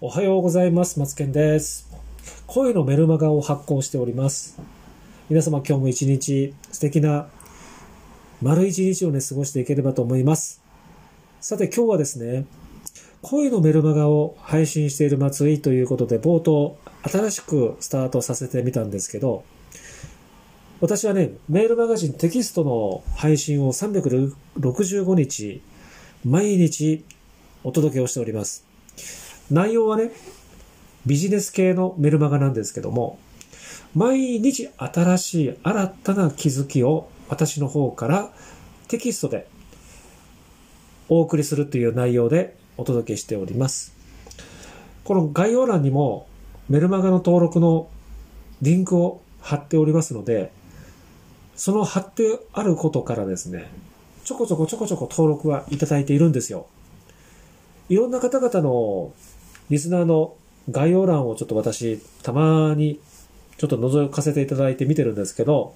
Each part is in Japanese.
おはようございます。松健です。声のメルマガを発行しております。皆様今日も一日素敵な丸一日をね、過ごしていければと思います。さて今日はですね、声のメルマガを配信している松井ということで冒頭新しくスタートさせてみたんですけど、私はね、メールマガジンテキストの配信を365日毎日お届けをしております。内容はね、ビジネス系のメルマガなんですけども、毎日新しい新たな気づきを私の方からテキストでお送りするという内容でお届けしております。この概要欄にもメルマガの登録のリンクを貼っておりますので、その貼ってあることからですね、ちょこちょこちょこちょこ登録はいただいているんですよ。いろんな方々のリスナーの概要欄をちょっと私、たまにちょっと覗かせていただいて見てるんですけど、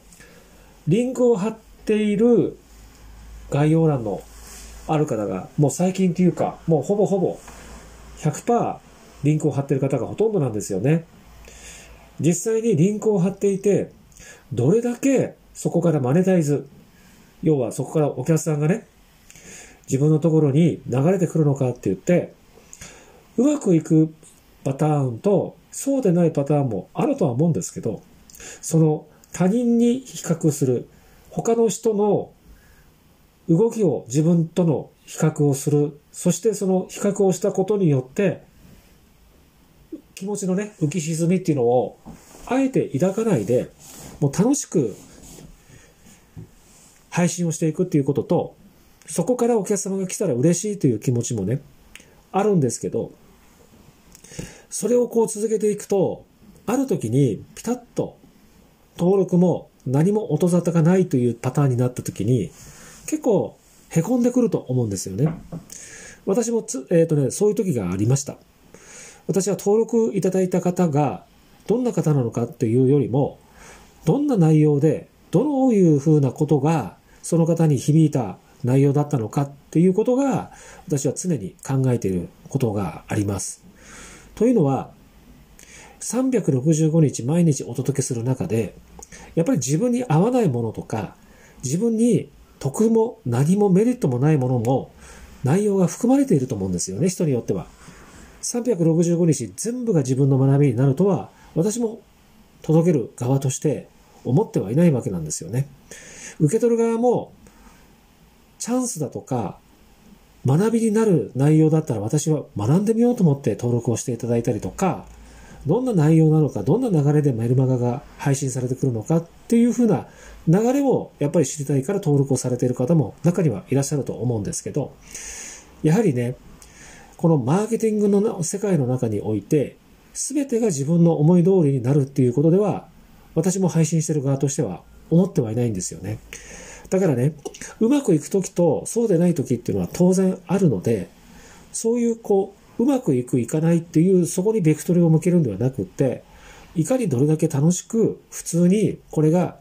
リンクを貼っている概要欄のある方が、もう最近というか、もうほぼほぼ100%リンクを貼っている方がほとんどなんですよね。実際にリンクを貼っていて、どれだけそこからマネタイズ、要はそこからお客さんがね、自分のところに流れてくるのかって言って、うまくいくパターンとそうでないパターンもあるとは思うんですけど、その他人に比較する、他の人の動きを自分との比較をする、そしてその比較をしたことによって、気持ちのね、浮き沈みっていうのを、あえて抱かないで、もう楽しく配信をしていくっていうことと、そこからお客様が来たら嬉しいという気持ちもね、あるんですけど、それをこう続けていくと、ある時にピタッと登録も何も音沙汰がないというパターンになった時に、結構凹んでくると思うんですよね。私もつ、えっ、とね、そういう時がありました。私は登録いただいた方がどんな方なのかっていうよりも、どんな内容で、どういうふうなことがその方に響いた内容だったのかっていうことが、私は常に考えていることがあります。というのは、365日毎日お届けする中で、やっぱり自分に合わないものとか、自分に得も何もメリットもないものも内容が含まれていると思うんですよね、人によっては。365日全部が自分の学びになるとは、私も届ける側として思ってはいないわけなんですよね。受け取る側も、チャンスだとか、学びになる内容だったら私は学んでみようと思って登録をしていただいたりとか、どんな内容なのか、どんな流れでメルマガが配信されてくるのかっていうふうな流れをやっぱり知りたいから登録をされている方も中にはいらっしゃると思うんですけど、やはりね、このマーケティングの世界の中において、全てが自分の思い通りになるっていうことでは、私も配信している側としては思ってはいないんですよね。だからね、うまくいくときとそうでないときっていうのは当然あるので、そういうこう、うまくいくいかないっていう、そこにベクトルを向けるんではなくって、いかにどれだけ楽しく、普通にこれが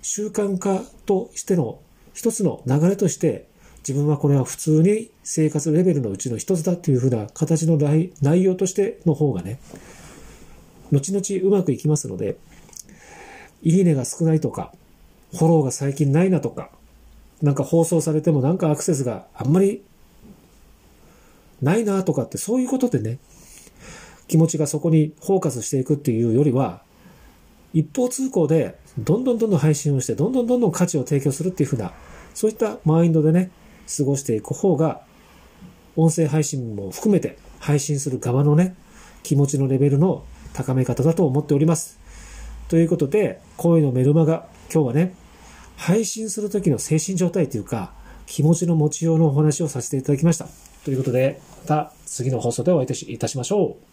習慣化としての一つの流れとして、自分はこれは普通に生活レベルのうちの一つだっていうふうな形の内内容としての方がね、後々うまくいきますので、いいねが少ないとか、フォローが最近ないなとか、なんか放送されてもなんかアクセスがあんまりないなとかってそういうことでね、気持ちがそこにフォーカスしていくっていうよりは、一方通行でどんどんどんどん配信をして、どんどんどんどん価値を提供するっていうふうな、そういったマインドでね、過ごしていく方が、音声配信も含めて配信する側のね、気持ちのレベルの高め方だと思っております。ということで、声のメルマガ、今日はね、配信する時の精神状態というか、気持ちの持ちようのお話をさせていただきました。ということで、また次の放送でお会いいたしましょう。